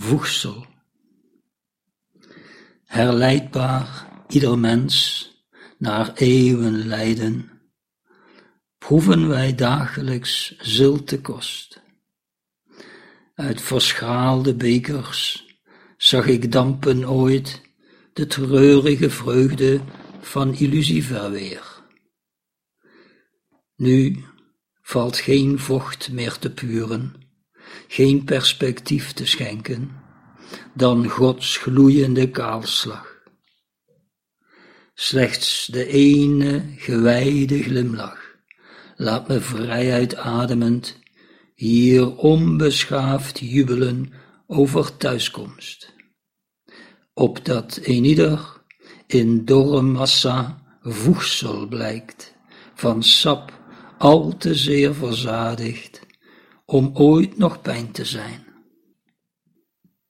voegsel. Herleidbaar ieder mens naar eeuwen lijden, proeven wij dagelijks zilte kost. Uit verschaalde bekers zag ik dampen ooit de treurige vreugde van illusieverweer. Nu valt geen vocht meer te puren, geen perspectief te schenken, dan Gods gloeiende kaalslag. Slechts de ene gewijde glimlach laat me vrijuit ademend hier onbeschaafd jubelen over thuiskomst. Opdat eenieder in dorre massa voegsel blijkt, van sap al te zeer verzadigd, om ooit nog pijn te zijn.